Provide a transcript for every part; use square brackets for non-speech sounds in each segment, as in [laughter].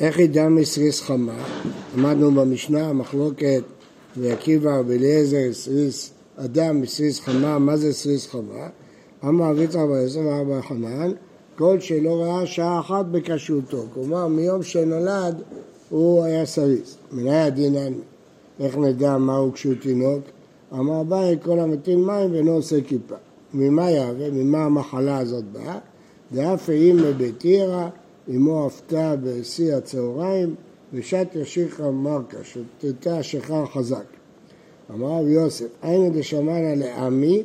איך ידע מסריס חמה? למדנו במשנה, מחלוקת ועקיבא ואליעזר סריס אדם מסריס חמה, מה זה סריס חמה? אמר אביצחק בר יוסף ואבא חנן, כל שלא ראה שעה אחת בכשרותו, כלומר מיום שנולד הוא היה סריס. מנהי הדינן, איך נדע מהו כשרות תינוק? אמר אביי כל המטיל מים ואינו עושה כיפה. ממה יהווה? ממה המחלה הזאת באה? דאף אימא ביתירא, אמו עפתה בשיא הצהריים, ושת ישיכה מרקה, שתתה שחר חזק. אמר רב יוסף, היינו דשמענה לעמי,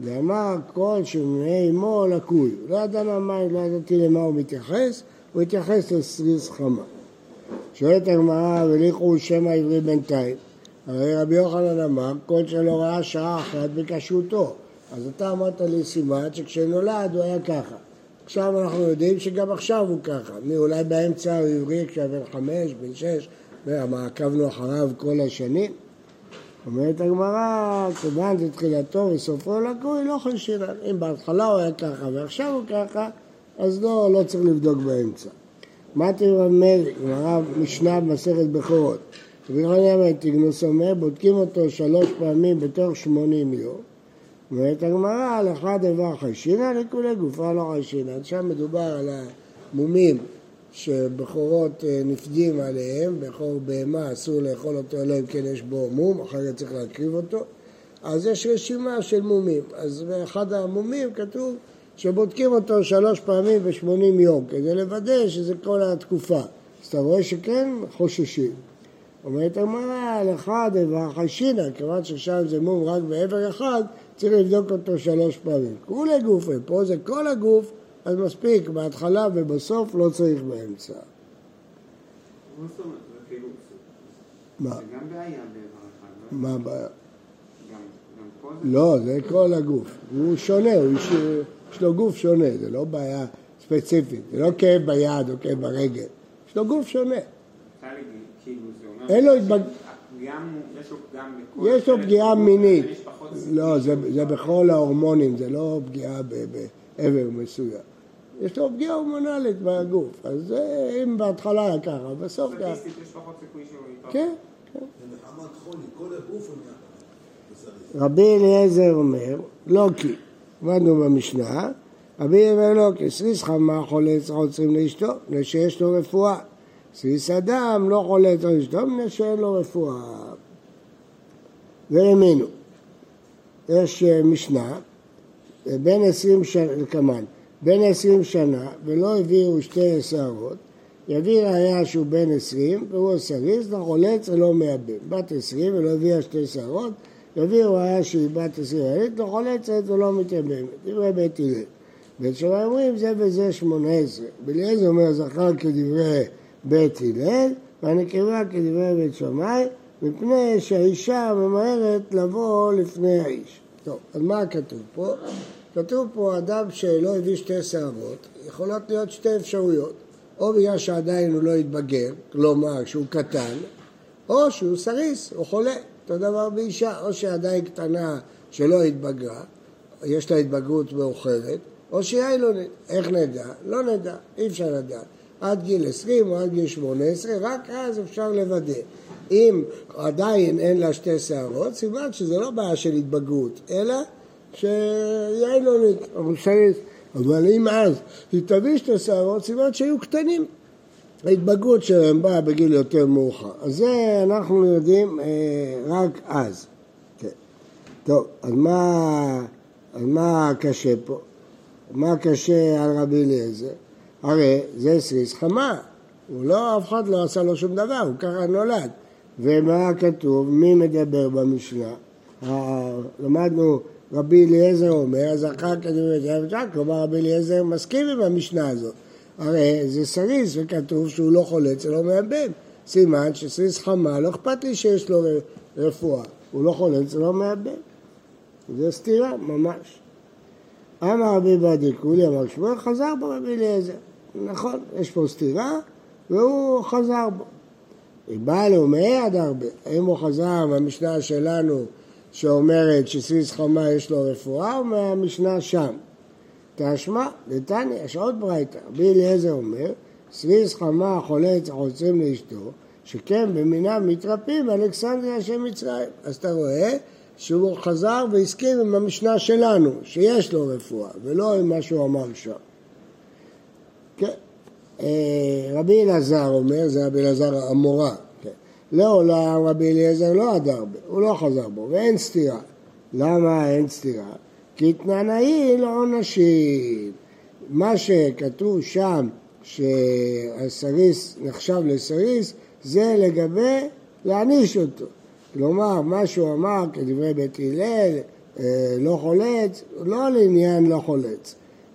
ואמר כל שמי אמו לקוי. לא ידענו מה, לא ידעתי למה הוא מתייחס, הוא התייחס לסריס חמה. שואלת הגמרא, וליכו שם העברי בינתיים. הרי רבי יוחנן אמר, כל שלא ראה שעה אחת בכשרותו. אז אתה אמרת לי סימן שכשנולד הוא היה ככה. עכשיו אנחנו יודעים שגם עכשיו הוא ככה. מי אולי באמצע הוא עברי כשהיה בן חמש, בן שש, ומה, עקבנו אחריו כל השנים? אומרת הגמרא, כיוון תחילתו וסופו לקוי, לא חשינן. אם בהתחלה הוא היה ככה ועכשיו הוא ככה, אז לא, לא צריך לבדוק באמצע. מה תרמז, גמרא משנה במסכת בכורות. רבי יוחנן תגנוס אומר, בודקים אותו שלוש פעמים בתוך שמונים יום. אומרת הגמרא, אחד איבר חיישינא לכולי גופה לא חיישינא. שם מדובר על המומים שבכורות אה, נפדים עליהם, בכור בהמה אסור לאכול אותו אלא אם כן יש בו מום, אחרת צריך להקריב אותו. אז יש רשימה של מומים. אז באחד המומים כתוב שבודקים אותו שלוש פעמים ושמונים יום, כדי לוודא שזה כל התקופה. אז אתה רואה שכן חוששים. אומרת הגמרא, לך דבר חיישינא, כיוון ששם זה מום רק בעבר אחד, צריך לבדוק אותו שלוש פעמים. כולי גופי, פה זה כל הגוף, אז מספיק, בהתחלה ובסוף לא צריך באמצע. כאילו- מה? זה גם בעיה לא? מה הבעיה? זה... לא, זה כל הגוף. הוא שונה, הוא יש, יש לו גוף שונה, זה לא בעיה ספציפית. זה לא כאב ביד או כאב ברגל. יש לו גוף שונה. כאילו זה. אין לו התבג- גם, יש לו פגם בכל... יש לו חלק פגיעה מינית. פחות סיכוי לא, זה, זה בכל ההורמונים, זה לא פגיעה ב- בעבר מסוים. יש לו פגיעה הורמונלית בגוף. אז זה, אם בהתחלה היה ככה, בסוף ככה. סטטיסטית יש פחות סיכוי שהוא יתרחב. כן. זה מחמת חולי, כל הגוף הוא נהיה בסריס. רבי אליעזר אומר, לא כי, למדנו במשנה, רבי אומר לא כי, סריס חמה חולה צריך עוצרים לאשתו, מפני שיש לו רפואה. סריס אדם לא חולה צריך לאשתו, מפני שאין לו רפואה. והאמינו. יש אה, משנה, אה, בין עשרים שנה, כמן, בין עשרים שנה ולא הביאו שתי שערות, יביא ראיה שהוא בן עשרים והוא סריס, לחולץ ולא מייבם. בת עשרים ולא הביאה שתי שערות, יביאו ראיה שהיא בת עשרים ילד, לחולצת ולא מתייבמת. דברי בית הלל. בית שמאי אומרים זה וזה שמונה עשרה. בליעזר אומר זכר כדברי בית הלל והנקבה כדברי בית שמאי מפני שהאישה ממהרת לבוא לפני האיש. טוב, אז מה כתוב פה? כתוב פה אדם שלא הביא שתי שערות, יכולות להיות שתי אפשרויות. או בגלל שעדיין הוא לא התבגר, כלומר שהוא קטן, או שהוא סריס, הוא חולה. אותו דבר באישה, או שעדיין קטנה שלא התבגרה, יש לה התבגרות מאוחרת, או שהיא איילונית. איך נדע? לא נדע, אי אפשר לדעת. עד גיל 20 או עד גיל 18, רק אז אפשר לוודא. אם עדיין אין לה שתי שערות, סימן שזה לא בעיה של התבגרות, אלא שהיא איילונית, או סריס. אבל אם אז היא תביא שתי שערות, סימן שהיו קטנים. ההתבגרות שלהם באה בגיל יותר מאוחר. אז זה אנחנו יודעים אה, רק אז. כן. טוב, אז מה, אז מה קשה פה? מה קשה על רבי אליעזר? הרי זה סריס חמה. הוא לא, אף אחד לא עשה לו שום דבר, הוא ככה נולד. ומה כתוב? מי מדבר במשנה? למדנו רבי אליעזר אומר, אז אחר כך כלומר רבי אליעזר מסכים עם המשנה הזאת. הרי זה סריס וכתוב שהוא לא חולץ ולא מייבם. סימן שסריס חמה, לא אכפת לי שיש לו רפואה. הוא לא חולץ ולא מייבם. זה סתירה, ממש. אמר רבי באדי קולי, אמר שמואל, חזר בו רבי אליעזר. נכון, יש פה סתירה, והוא חזר בו. בא לאומי עד הרבה. האם הוא חזר מהמשנה שלנו שאומרת שסריס חמה יש לו רפואה, או מהמשנה שם? תשמע, דתניא, יש עוד ברייתא. רבי אליעזר אומר, סריס חמה חולץ החוצרים לאשתו, שכן במינם מתרפים אלכסנדריה של מצרים. אז אתה רואה שהוא חזר והסכים עם המשנה שלנו, שיש לו רפואה, ולא עם מה שהוא אמר שם. כן. אה, רבי אלעזר אומר, זה רבי אלעזר המורה, כן. לעולם רבי אליעזר לא הדר בו, הוא לא חזר בו, ואין סתירה. למה אין סתירה? כי תננאי לעונשים. מה שכתוב שם, שהסריס נחשב לסריס, זה לגבי להעניש אותו. כלומר, מה שהוא אמר כדברי בית הלל, אה, לא חולץ, לא לעניין לא חולץ,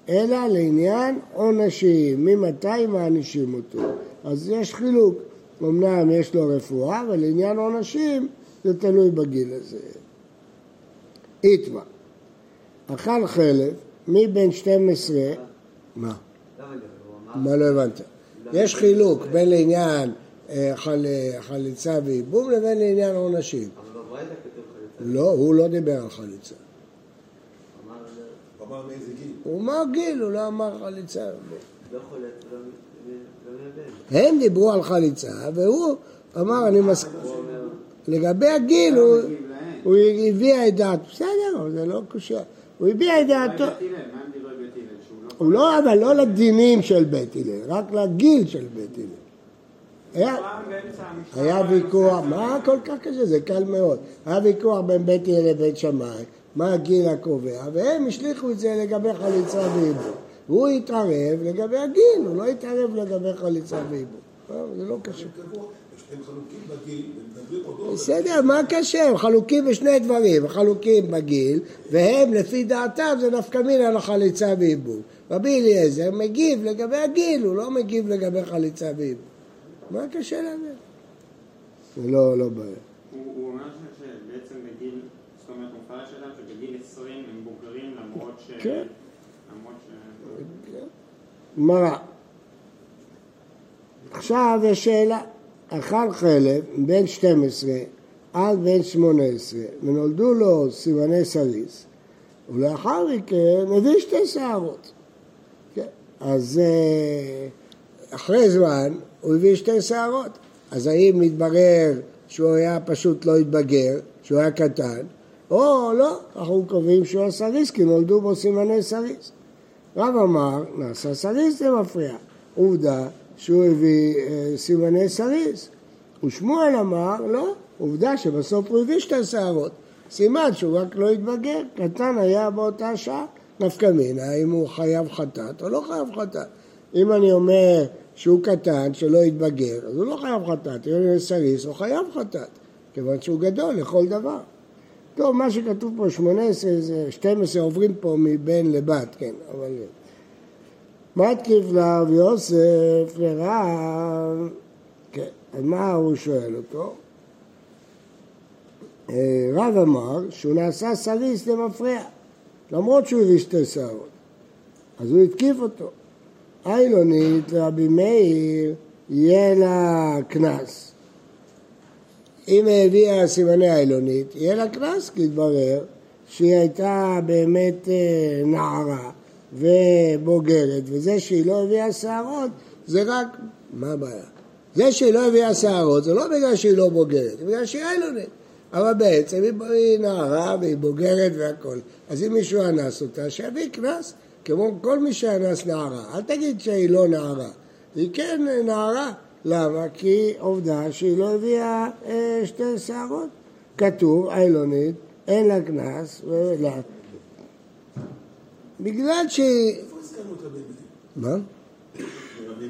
אלא לעניין עונשים, ממתי מענישים אותו. אז יש חילוק, אמנם יש לו רפואה, אבל לעניין עונשים זה תלוי בגיל הזה. איתמה, אכל חלב מבין 12, מה? מה לא הבנת? יש חילוק בין לעניין אה, חל, חליצה וייבום לבין לעניין עונשים. אבל בברייתא כתוב חליצה. לא, הוא לא דיבר על חליצה. הוא אמר מאיזה גיל? הוא אמר גיל, הוא לא אמר חליצה. לא ולא מבין. הם דיברו על חליצה, והוא אמר, אני מסכים. לגבי הגיל, הוא, הביע את דעתו. בסדר, זה לא קושר. הוא הביע את דעתו. לא הוא לא, אבל לא לדינים של בית הלל, רק לגיל של בית הלל. היה, היה ויכוח. מה כל כך קשה? זה קל מאוד. היה ויכוח בין בית הלל לבית שמאי, מה הגיל הקובע, והם השליכו את זה לגבי חליצה ועיבוד. והוא התערב לגבי הגיל, הוא לא התערב לגבי חליצה ועיבוד. לא, זה לא קשה. קבוע, הם חלוקים בגיל, הם מדברים אותו. בסדר, מה קשה? הם חלוקים בשני דברים, הם חלוקים בגיל, והם לפי דעתם זה נפקא מינה לחליצה ועיבוד. רבי אליעזר מגיב לגבי הגיל, הוא לא מגיב לגבי חליצה ועיבוד. מה קשה להבין? זה לא, לא בעיה. הוא הוא אומר ש- שבעצם בגיל, זאת אומרת, הוא מפרש אדם שבגיל 20 הם בוגרים למרות ש... כן. למרות ש... גמרא. עכשיו יש שאלה, אכל חלב בן 12 עד בן 18 ונולדו לו סימני סליס ולאחר מכן הביא שתי שערות. כן. אז אה, אחרי זמן הוא הביא שתי שערות. אז האם מתברר שהוא היה פשוט לא התבגר, שהוא היה קטן, או לא, אנחנו קובעים שהוא הסריס כי נולדו בו סימני סריס. רב אמר, נעשה סריס למפרע. עובדה שהוא הביא אה, סימני סריס. ושמואל אמר, לא, עובדה שבסוף הוא הביא שתי שערות. סימן שהוא רק לא התבגר, קטן היה באותה שעה. נפקא מינה, אם הוא חייב חטאת או לא חייב חטאת. אם אני אומר שהוא קטן, שלא התבגר, אז הוא לא חייב חטאת. אם אומר סריס, הוא חייב חטאת, כיוון שהוא גדול לכל דבר. טוב, מה שכתוב פה 18 זה 12 עוברים פה מבן לבת, כן, אבל... מתקיף לרב יוסף לרב, כן, מה הוא שואל אותו? אה, רב אמר שהוא נעשה סריס למפרע, למרות שהוא הביא שתי שערות, אז הוא התקיף אותו. איילונית לרבי מאיר יהיה לה קנס. אם היא הביאה סימני איילונית, יהיה לה קנס, כי התברר שהיא הייתה באמת אה, נערה ובוגרת, וזה שהיא לא הביאה שערות זה רק, מה הבעיה? זה שהיא לא הביאה שערות זה לא בגלל שהיא לא בוגרת, זה בגלל שהיא איילונית. אבל בעצם היא, נערה והיא בוגרת והכל. אז אם מישהו אנס אותה, שיביא קנס, כמו כל מי שאנס נערה. אל תגיד שהיא לא נערה, היא כן נערה. למה? כי עובדה שהיא לא הביאה אה, שתי שערות. כתוב, איילונית, אין לה קנס, ולא. בגלל שהיא... איפה הזכרנו את רבי מה?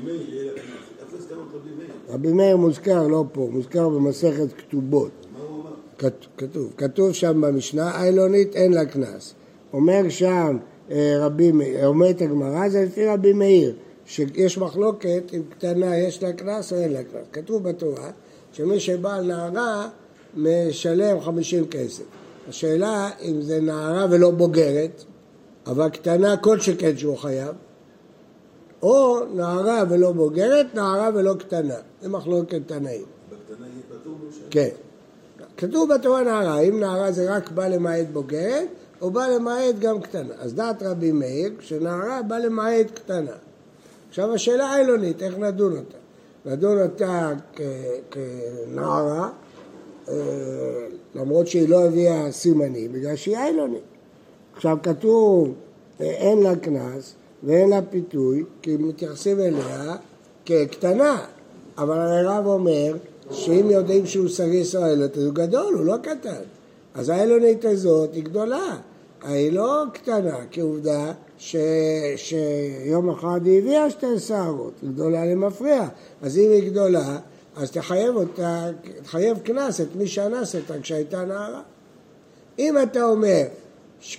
מאיר? את רבי מאיר? מוזכר לא פה, מוזכר במסכת כתובות. מה הוא אמר? כת- כתוב, כתוב שם במשנה, איילונית אין לה קנס. אומר שם אה, רבי מאיר, אומרת הגמרא, זה לפי רבי מאיר, שיש מחלוקת אם קטנה יש לה קנס או אין לה קנס. כתוב בתורה שמי שבא נערה משלם 50 כסף. השאלה אם זה נערה ולא בוגרת, אבל קטנה כל שכן שהוא חייב, או נערה ולא בוגרת, נערה ולא קטנה. זה מחלוקת תנאים. בקטנה משם. כן. כתוב בתורה נערה, אם נערה זה רק בא למעט בוגרת, או בא למעט גם קטנה. אז דעת רבי מאיר, שנערה בא למעט קטנה. עכשיו השאלה העילונית, איך נדון אותה? נדון אותה כנערה, אה, למרות שהיא לא הביאה סימנים, בגלל שהיא עילונית. עכשיו כתוב, אין לה קנס ואין לה פיתוי, כי מתייחסים אליה כקטנה, אבל הרב אומר שאם יודעים שהוא סריס או אילת, אז הוא גדול, הוא לא קטן. אז האילונית הזאת היא גדולה, היא לא קטנה, כי עובדה ש... שיום אחד היא הביאה שתי שערות, גדולה למפריע. אז אם היא גדולה, אז תחייב אותה, תחייב קנס את מי שאנס אותה כשהייתה נערה. אם אתה אומר,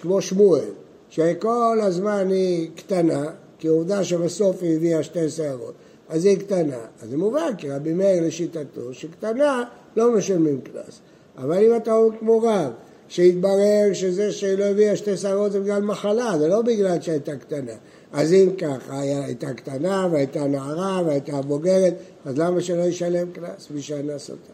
כמו שמואל, שכל הזמן היא קטנה, כי עובדה שבסוף היא הביאה שתי שערות, אז היא קטנה. אז זה מובן, כי רבי מאיר לשיטתו, שקטנה לא משלמים קנס. אבל אם אתה אומר כמו רב, שהתברר שזה שלא הביאה שתי שערות זה בגלל מחלה, זה לא בגלל שהייתה קטנה. אז אם ככה, הייתה קטנה והייתה נערה והייתה בוגרת, אז למה שלא ישלם קנס? מי שאנס אותה.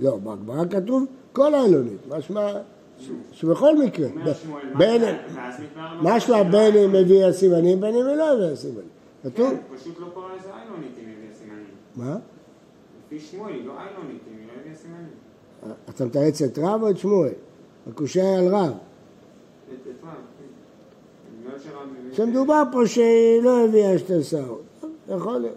לא, בהגמרא כתוב כל העילונית, משמע שבכל מקרה, משמע בין אם הביאה סימנים, בין אם היא לא הביאה סימנים. כתוב, כן, פשוט לא קורא לזה איילונית אם היא הביאה סימנים. מה? לפי שמואל לא איילונית אם היא לא הביאה סימנים. אתה מתרץ את רב או את שמואל? הקושייה היא על רב. את- מה? כן. שמדובר פה שהיא לא הביאה שתי שערות. יכול להיות.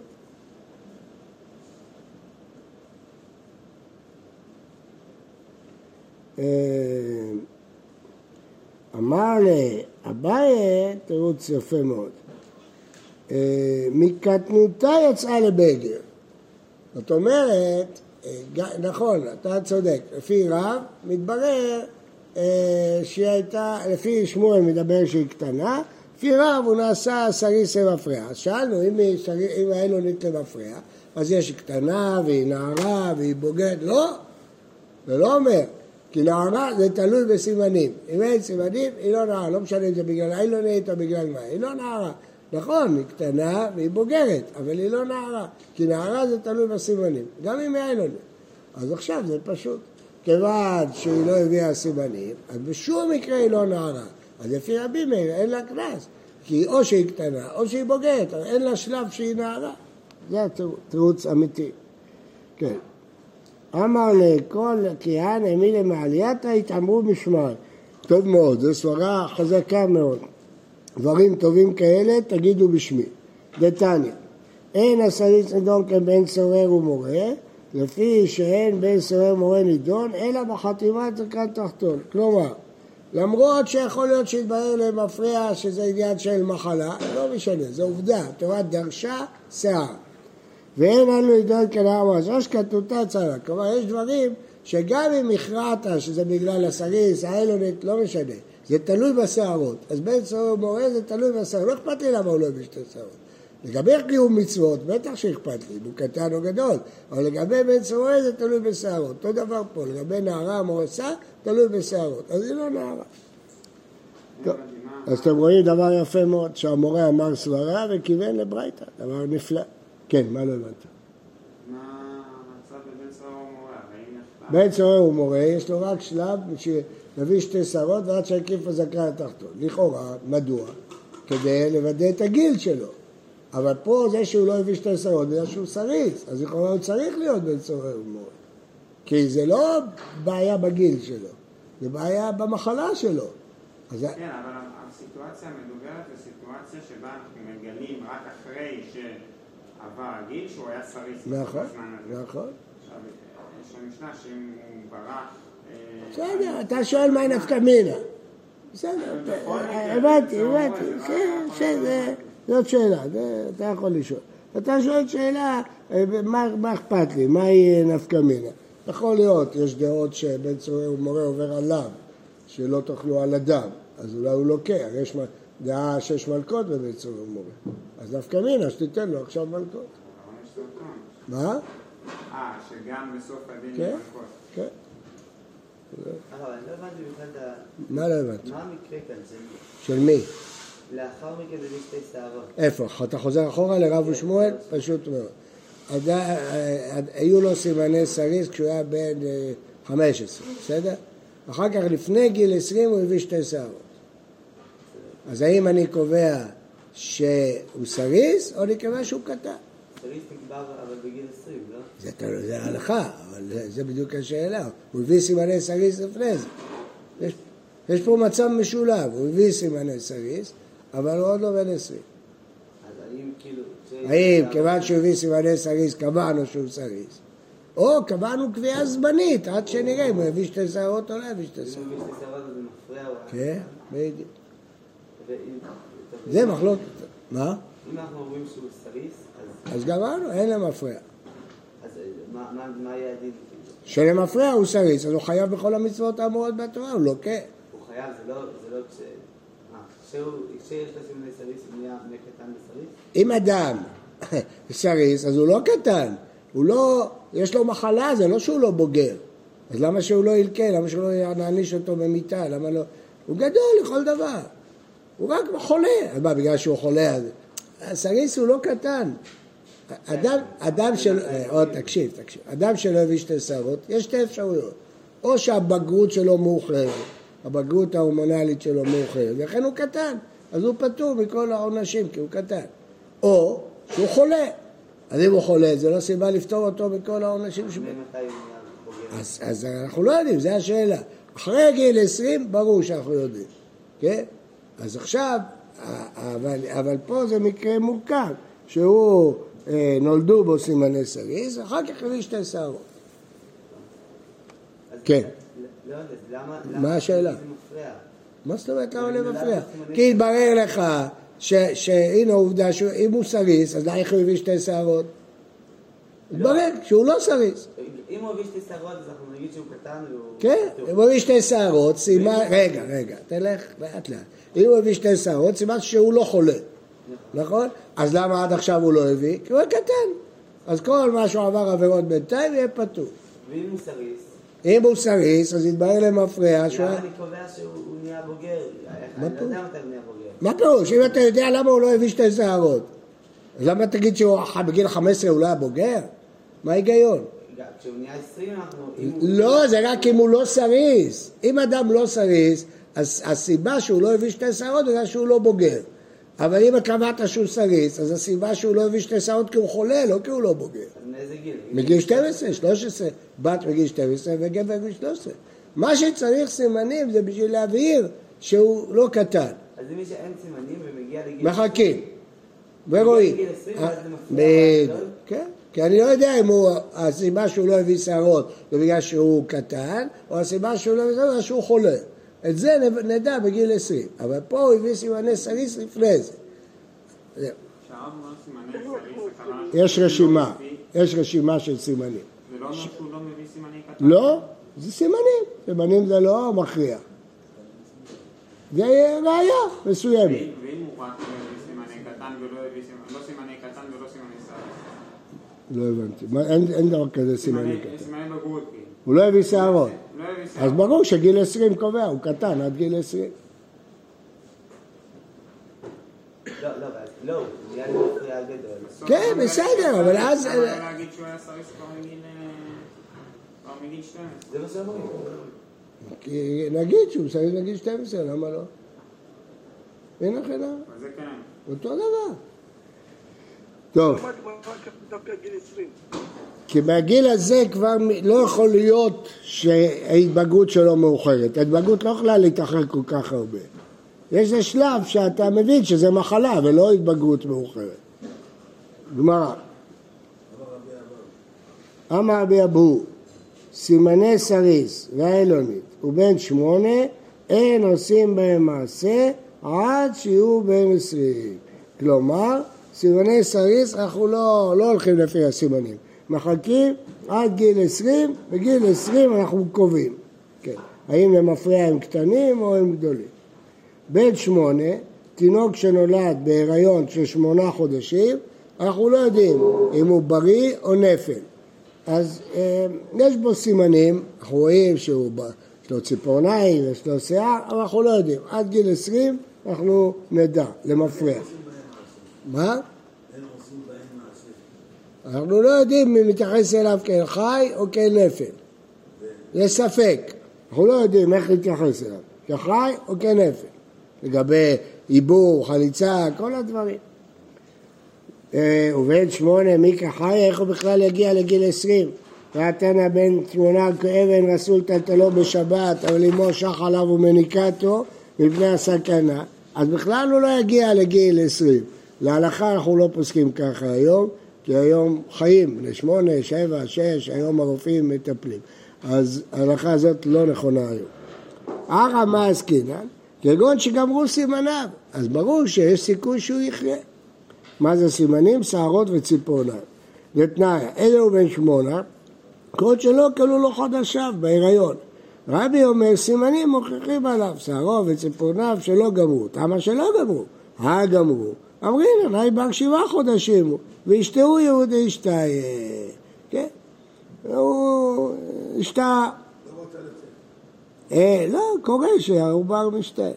אה, אמר לאביי תירוץ יפה מאוד. אה, מקטנותה יצאה לבגר. זאת אומרת, אה, נכון, אתה צודק, לפי רב מתברר אה, שהיא הייתה, לפי שמואל מדבר שהיא קטנה, לפי רב הוא נעשה סריס למפרע. אז שאלנו אם אם היה לו נית למפרע, אז יש קטנה והיא נערה והיא בוגרת, לא, זה לא אומר, כי נערה זה תלוי בסימנים. אם אין סימנים, היא לא נערה, לא משנה אם זה בגלל האילונית או בגלל מה, היא לא נערה. נכון, היא קטנה והיא בוגרת, אבל היא לא נערה, כי נערה זה תלוי בסימנים, גם אם היא אילונית. אז עכשיו זה פשוט. כיוון שהיא לא הביאה סימנים, אז בשום מקרה היא לא נערה. אז לפי רבי מאיר אין לה קנס, כי או שהיא קטנה או שהיא בוגרת, אבל אין לה שלב שהיא נערה. זה התירוץ אמיתי. כן. אמר לכל כהן אמי למעלייתא התעמרו משמר. טוב מאוד, זו סברה חזקה מאוד. דברים טובים כאלה תגידו בשמי. דתניא, אין הסריס נידון כבן סורר ומורה, לפי שאין בן סורר ומורה נידון, אלא בחתימת זקן תחתון. כלומר, למרות שיכול להיות שיתברר למפריע שזה עניין של מחלה, לא משנה, זו עובדה, התורה דרשה שיער. ואין לנו עידון כנער אז או שכתותה צרה. כלומר, יש דברים שגם אם הכרעת שזה בגלל הסריס, האלונית, לא משנה. זה תלוי בשערות. אז בן סוהר ומורה זה תלוי בשערות. לא אכפת לי למה הוא לא הביא שתי שערות. לגבי קיום מצוות, בטח שאכפת לי, אם הוא קטן או גדול. אבל לגבי בן סוהר זה תלוי בשערות. אותו דבר פה, לגבי נערה מורסה, תלוי בשערות. אז היא לא נערה. טוב, אז אתם רואים דבר יפה מאוד, שהמורה אמר סברה וכיוון לברייתא, דבר נפלא. כן, מה לא הבנת? מה המצב בבן ומורה? והאם נחתם? בן סוהר הוא מורה, יש לו רק שלב להביא שתי שערות ועד שהקיף הזקן התחתון. לכאורה, מדוע? כדי לוודא את הגיל שלו. אבל פה זה שהוא לא הביא שתי שערות, בגלל שהוא סריס, אז לכאורה הוא צריך להיות בן סוהר ומורה. כי זה לא בעיה בגיל שלו, זה בעיה במחלה שלו. אז כן, אבל הסיטואציה המדוברת זה סיטואציה שבה אנחנו מגלים רק אחרי שעבר הגיל שהוא היה סריס נכון. נכון. עכשיו, יש לנו משנה שאם הוא ברח... אה, בסדר, אתה שואל מה נפקא מינה. בסדר, הבנתי, הבנתי, כן, זה לא- בסדר, זאת שאלה, אתה יכול לשאול. אתה שואל שאלה, אה, מה מה אכפת לי, מהי נפקא מינה? יכול להיות, יש דעות שבן צורי ומורה עובר עליו, שלא תאכלו על הדם, אז אולי הוא לוקח, יש מ- דעה שיש מלקות בבן צורי ומורה. אז נפקא מינה, שתיתן לו עכשיו מלקות. עונש. מה? אה, שגם בסוף הדין כן. יש מלכות. כן, אני לא הבנתי בכלל את ה... מה לא הבנתי? מה המקרה כאן? זה של מי? לאחר מכן מביא שתי שערות. איפה? אתה חוזר אחורה לרב ושמואל? פשוט מאוד. עד- עד- היו לו סימני סריס כשהוא היה בן אה, 15, בסדר? אחר כך לפני גיל 20 הוא הביא שתי שערות. אז האם אני קובע שהוא סריס, או אני קובע שהוא קטן? סריס נקבע אבל בגיל 20, לא? זה, ההלכה, אבל זה, זה בדיוק השאלה. הוא הביא סימני סריס לפני זה. יש, יש פה מצב משולב, הוא הביא סימני סריס, אבל הוא עוד לא בן 20. אז האם כאילו... האם כיוון שהוא הביא סימני סריס קבענו שהוא סריס, או קבענו קביעה זמנית עד שנראה אם הוא הביא שתי שערות או לא הביא שתי אם שערות. הוא מביא שתי שערות למפרע. כן, בדיוק. זה מחלוקת. מה? אם אנחנו אומרים שהוא סריס, אז- אז גמרנו, אין למפרע. אז אה, מה- יהיה הדין? שלמפרע הוא סריס, אז הוא חייב בכל המצוות האמורות בתורה, הוא לוקה. הוא חייב, זה לא זה לא כש... כשיש לו סימני סריס, הוא נהיה קטן בסריס? אם אדם [laughs] סריס, אז הוא לא קטן, הוא לא, יש לו מחלה, זה לא שהוא לא בוגר. אז למה שהוא לא ילקה? למה שהוא לא נעניש אותו במיטה? למה לא? הוא גדול לכל דבר. הוא רק חולה. אז מה, בגלל שהוא חולה אז... הסריס הוא לא קטן. אדם, אדם של... אה, עוד תקשיב, תקשיב. אדם שלא הביא שתי שערות, יש שתי אפשרויות. או שהבגרות שלו מאוחרת, הבגרות ההורמונלית שלו מאוחרת, ולכן הוא קטן. אז הוא פטור מכל העונשים, כי הוא קטן. או שהוא חולה. אז אם הוא חולה, זה לא סיבה לפטור אותו מכל העונשים שבו. אז, אז אנחנו לא יודעים, זו השאלה. אחרי גיל 20, ברור שאנחנו יודעים, כן? אז עכשיו, אבל, אבל פה זה מקרה מורכב, שהוא, אה, נולדו בו סימני סריס, אחר כך הביא שתי שערות. כן. לא יודע, למה... מה השאלה? זה. מה זאת אומרת למה יודעת מפריע? כי התברר לך שהנה עובדה שאם הוא סריס, אז איך הוא הביא שתי שערות? התברר שהוא לא סריס. אם הוא הביא שתי שערות, אז אנחנו נגיד שהוא קטן והוא... כן. אם הוא הביא שתי שערות, סימן, רגע, רגע, תלך לאט לאט. אם הוא הביא שתי שערות, סימן שהוא לא חולה, נכון? אז למה עד עכשיו הוא לא הביא? כי הוא היה קטן. אז כל מה שהוא עבר עבירות בינתיים יהיה פטור. ואם הוא סריס, אם הוא סריס, אז יתברר למפרע שהוא... למה אני קובע שהוא הוא נהיה בוגר? לא נהיה בוגר. מה פירוש? אם אתה יודע למה הוא לא הביא שתי שערות, אז למה תגיד שהוא בגיל 15 הוא לא היה בוגר? מה ההיגיון? כשהוא נהיה 20 אנחנו... לא, זה רק אם הוא לא סריס. אם אדם לא סריס, אז הסיבה שהוא לא הביא שתי שערות בגלל שהוא לא בוגר. אבל אם קבעת שהוא סריס, אז הסיבה שהוא לא הביא שתי שערות כי הוא חולה, לא כי הוא לא בוגר. אז מאיזה גיל? מגיל 12, 13, בת מגיל 12 וגבר מגיל 13. מה שצריך סימנים זה בשביל להבהיר שהוא לא קטן. אז אם יש אין סימנים ומגיע לגיל... מחכים. ורואים. בגיל 20 ואז זה מפריע, בדיוק, גדול? כן. כי אני לא יודע אם הוא, הסיבה שהוא לא הביא שערות זה בגלל שהוא קטן, או הסיבה שהוא לא הביא שערות זה שהוא חולה. את זה נדע בגיל 20. אבל פה הוא הביא סימני סריס לפני זה. יש רשימה, מביא- יש רשימה של סימנים. זה לא אומר שהוא לא מביא סימני קטן? לא, זה סימנים. סימנים זה לא מכריע. זה ראייה מסוימת. ואם הוא רק הביא סימני קטן ולא סימני, לא סימני קטן ולא סימני סריס? לא הבנתי. אין, דבר כזה סימני קטן. כאילו. הוא לא הביא שערות. אז. ברור שגיל 20 קובע, הוא קטן עד גיל 20. לא, לא, לא, כן, בסדר, אבל אז-. אה, כבר מגיל 12? זה מה שאומרים. כי נגיד שהוא צריך לגיל 12, למה לא? אין. אבל זה כן. אותו דבר. טוב, למה הגמרא דווקא גיל 20? כי בגיל הזה כבר לא יכול להיות שההתבגרות שלו מאוחרת. ההתבגרות לא יכולה להתאחר כל כך הרבה. יש איזה שלב שאתה מבין שזה מחלה ולא התבגרות מאוחרת. גמרא. אמר רבי אבו, סימני סריס והאלונית ובן שמונה אין עושים בהם מעשה עד שיהיו בן עשרים. כלומר, סימני סריס אנחנו לא, לא הולכים לפי הסימנים. מחכים עד גיל עשרים, בגיל עשרים אנחנו קובעים. כן. האם למפרע הם קטנים או הם גדולים. בן שמונה, תינוק שנולד בהיריון של שמונה חודשים, אנחנו לא יודעים אם הוא בריא או נפל. אז אה, יש בו סימנים, אנחנו רואים שהוא ב- יש לו ציפורניים, יש לו שיער, אבל אנחנו לא יודעים. עד גיל 20 אנחנו נדע, למפרע. מה? אין עושים בהם מעשה. אנחנו לא יודעים אם מתייחס אליו כאל חי או כאל נפל. יש ספק. אנחנו לא יודעים איך להתייחס אליו, כחי או כנפל, לגבי עיבור, חליצה, כל הדברים. אה, ובן שמונה, מי כחי, איך הוא בכלל יגיע לגיל עשרים? ואתנה בן שמונה כאבן רסול טלטלו בשבת, אבל אמו שח עליו ומניקתו מפני הסכנה, אז בכלל הוא לא יגיע לגיל עשרים. להלכה אנחנו לא פוסקים ככה היום, כי היום חיים, בני שמונה, שבע, שש, היום הרופאים מטפלים. אז ההלכה הזאת לא נכונה היום. ערא מה עסקינן? כגון שגמרו סימניו, אז ברור שיש סיכוי שהוא יחיה. מה זה סימנים? שערות וציפורניים. ותנאי, אלה הוא בן שמונה, כל שלא כלו לו חודשיו בהיריון. רבי אומר, סימנים מוכיחים עליו, שערו וציפורניו שלא גמרו. למה שלא גמרו? הגמרו. אמרינן, היי בר שבעה חודשים וישתהו יהודי ישתה, כן? הוא לצאת. אה, לא, קורה שהעובר משתה.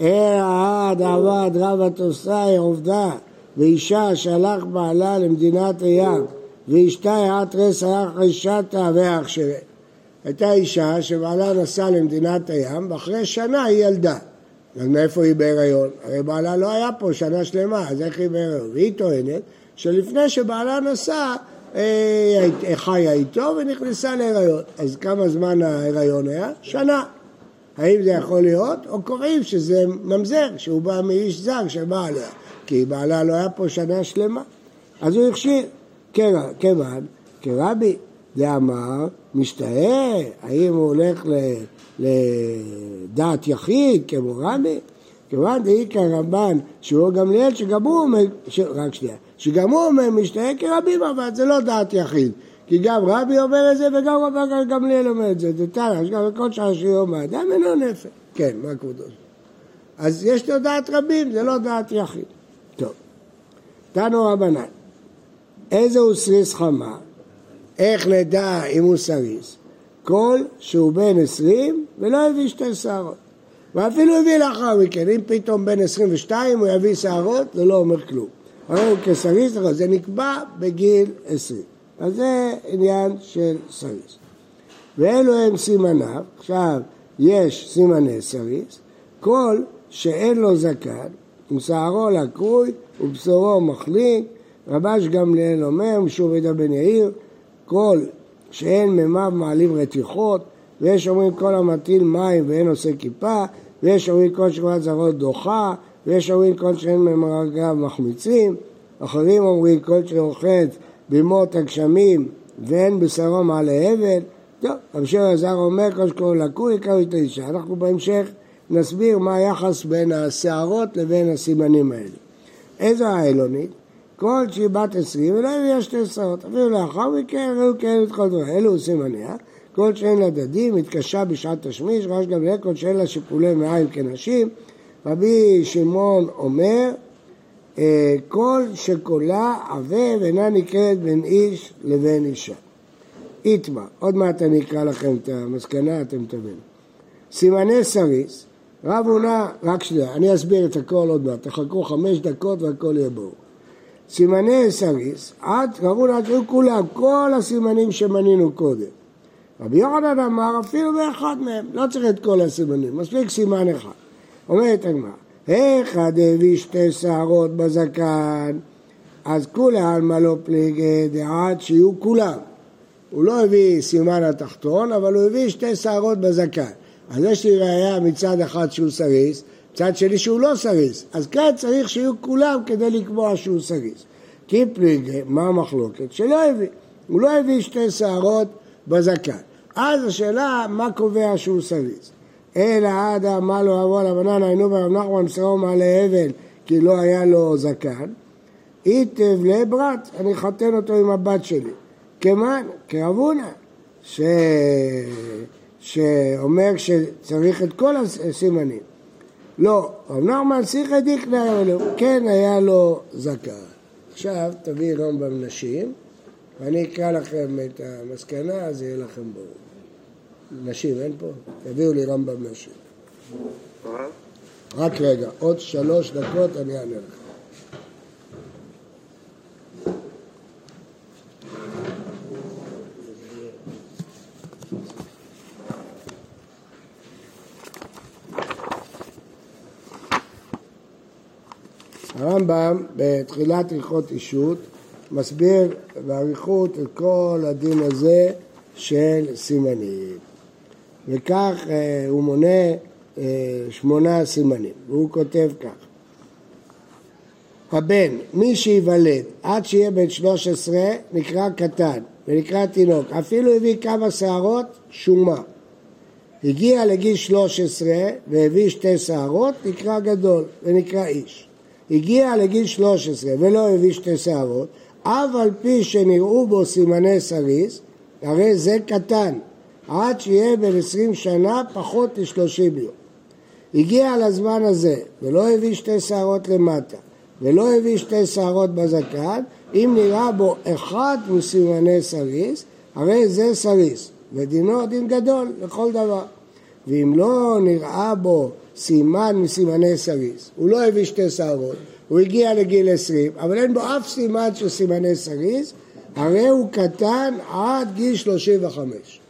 אה, עד עבד רבא תוסאי עובדה, ואישה שלח בעלה למדינת הים, ואשתה רס הלך רישתה והכשרה. הייתה אישה שבעלה נסע למדינת הים, ואחרי שנה היא ילדה. אז מאיפה היא בהיריון? הרי בעלה לא היה פה שנה שלמה, אז איך היא בהיריון? והיא טוענת שלפני שבעלה נסע, אה, היא חיה איתו ונכנסה להיריון. אז כמה זמן ההיריון היה? שנה. האם זה יכול להיות? או קוראים שזה ממזר, שהוא בא מאיש זר שבא עליה, כי בעלה לא היה פה שנה שלמה. אז הוא הכשיר. כיוון, כרבי דאמר, משתאה, האם הוא הולך לדעת יחיד כמו רבי? כיוון דאיכא רבן שהוא גמליאל שגם הוא אומר, ש... רק שנייה, שגם הוא אומר משתאה כרבים אבל זה לא דעת יחיד כי גם רבי אומר את זה וגם רבן גמליאל אומר את זה, זה יש גם כל שעה שיום האדם אינו נפל. כן, מה כבודו? אז יש לו דעת רבים, זה לא דעת יחיד. טוב, תנו רבנן, איזה הוא סריס חמה? איך נדע אם הוא סריס? כל שהוא בן עשרים ולא הביא שתי שערות. ואפילו הביא לאחר מכן, אם פתאום בן 22 הוא יביא שערות, זה לא אומר כלום. הרי כסריס, זה נקבע בגיל 20. אז זה עניין של סריס. ואלו הם סימניו, עכשיו יש סימני סריס, כל שאין לו זקן, ושערו לקרוי ובשורו מחליק, רבש גמליאל אומר, משום ידע בן יאיר, כל שאין מימיו מעלים רתיחות, ויש אומרים כל המטיל מים ואין עושה כיפה, ויש אומרים כל שכבת זרות דוחה, ויש אומרים כל שאין ממרגליו מחמיצים, אחרים אומרים כל שרוחץ בימות הגשמים ואין בשרו מעלה הבל. טוב, רבי שמעון הזר אומר כל שקוראים לקוי יקראו את האישה. אנחנו בהמשך נסביר מה היחס בין השערות לבין הסימנים האלה. איזו האלונית? כל שהיא בת עשרים ולא הביאה שתי שערות. אפילו לאחר מכן ראו כאלה דברים. אלו סימניה. כל שאין לה דדים, מתקשה בשעת תשמיש, רש גמליאל כל שאין לה שיפולי מעיים כנשים. רבי שמעון אומר, אה, כל שקולה עבה ואינה נקראת בין איש לבין אישה. איתמה, עוד מעט אני אקרא לכם את המסקנה, אתם תבינו. סימני סריס, רב הונא, רק שנייה, אני אסביר את הכל עוד מעט, תחכו חמש דקות והכל יהיה ברור. סימני סריס, עד, הונא היו כולם, כל הסימנים שמנינו קודם. רבי יוחנן אמר אפילו באחד מהם, לא צריך את כל הסימנים, מספיק סימן אחד. אומרת הגמרא, היכא דהביא שתי שערות בזקן, אז כולי עלמא לא פליגי דעת שיהיו כולם. הוא לא הביא סימן התחתון, אבל הוא הביא שתי שערות בזקן. אז יש לי ראייה מצד אחד שהוא סריס, מצד שני שהוא לא סריס. אז כאן צריך שיהיו כולם כדי לקבוע שהוא סריס. כי פליגי, מה המחלוקת? שלא הביא. הוא לא הביא שתי שערות בזקן. אז השאלה, מה קובע שהוא סריס? אלא עד אמר לו אבו על הבנן היינו ברב נחמן בשרו מעלה הבל כי לא היה לו זקן. איתב לברת, אני אחתן אותו עם הבת שלי. כמן, כאבונה, ש... שאומר שצריך את כל הסימנים. לא, רב נחמן שיחא דיקנא היה לו, כן היה לו זקן. עכשיו תביא רמב"ם נשים, ואני אקרא לכם את המסקנה, אז יהיה לכם ברור. נשים, אין פה? תביאו לי רמב"ם נשים. רק רגע, עוד שלוש דקות אני אענה לך. הרמב"ם בתחילת הלכות אישות מסביר באריכות את כל הדין הזה של סימנים. וכך אה, הוא מונה אה, שמונה סימנים, והוא כותב כך: הבן, מי שייוולד עד שיהיה בן 13 נקרא קטן ונקרא תינוק, אפילו הביא כמה שערות, שומה. הגיע לגיל 13 והביא שתי שערות, נקרא גדול ונקרא איש. הגיע לגיל 13 ולא הביא שתי שערות, אף על פי שנראו בו סימני סריס, הרי זה קטן, עד שיהיה בן 20 שנה פחות מ-30 יום. הגיע לזמן הזה ולא הביא שתי שערות למטה ולא הביא שתי שערות בזקן, אם נראה בו אחד מסימני סריס, הרי זה סריס, ודינו דין גדול לכל דבר. ואם לא נראה בו סימן מסימני סריס, הוא לא הביא שתי שערות, הוא הגיע לגיל 20, אבל אין בו אף סימן של סימני סריס, הרי הוא קטן עד גיל 35,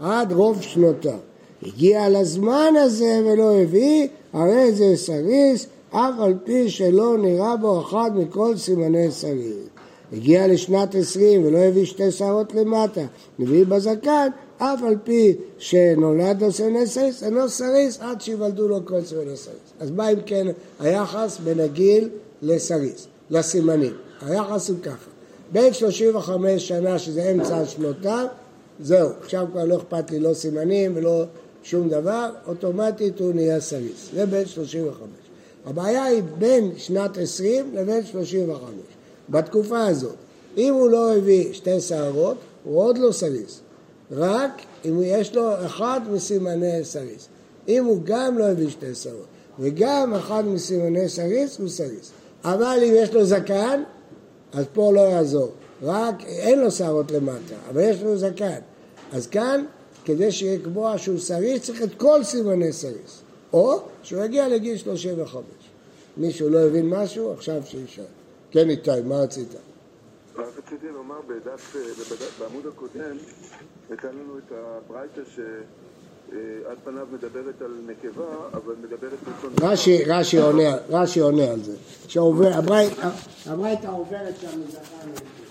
עד רוב שנותיו. הגיע לזמן הזה ולא הביא, הרי זה סריס, אף על פי שלא נראה בו אחד מכל סימני סריס. הגיע לשנת עשרים ולא הביא שתי שערות למטה, הביא בזקן, אף על פי שנולד לו סימני סריס, אינו סריס עד שיוולדו לו כל סימני סריס. אז מה אם כן היחס בין הגיל לסריס, לסימנים? היחס הוא ככה, בין 35 שנה שזה אמצע שנותיו, זהו, עכשיו כבר לא אכפת לי לא סימנים ולא שום דבר, אוטומטית הוא נהיה סריס, זה בין 35. הבעיה היא בין שנת 20 לבין 35. בתקופה הזאת, אם הוא לא הביא שתי שערות, הוא עוד לא סריס, רק אם יש לו אחד מסימני סריס. אם הוא גם לא הביא שתי שערות וגם אחד מסימני סריס, הוא סריס. אבל אם יש לו זקן, אז פה לא יעזור. רק אין לו שערות למטה, אבל יש לו זקן. אז כאן, כדי שיקבוע שהוא סריס, צריך את כל סימני סריס. או שהוא יגיע לגיל 35. מישהו לא הבין משהו, עכשיו שישאל. כן, איתי, מה רצית? רציתי לומר, בדף, בדף, בעמוד הקודם, הייתה לנו את הברייתא שעל פניו מדברת על נקבה, אבל מדברת בלשון... רש"י, רש"י עונה, רש"י עונה על זה. שהברייתא עוברת שם מזכר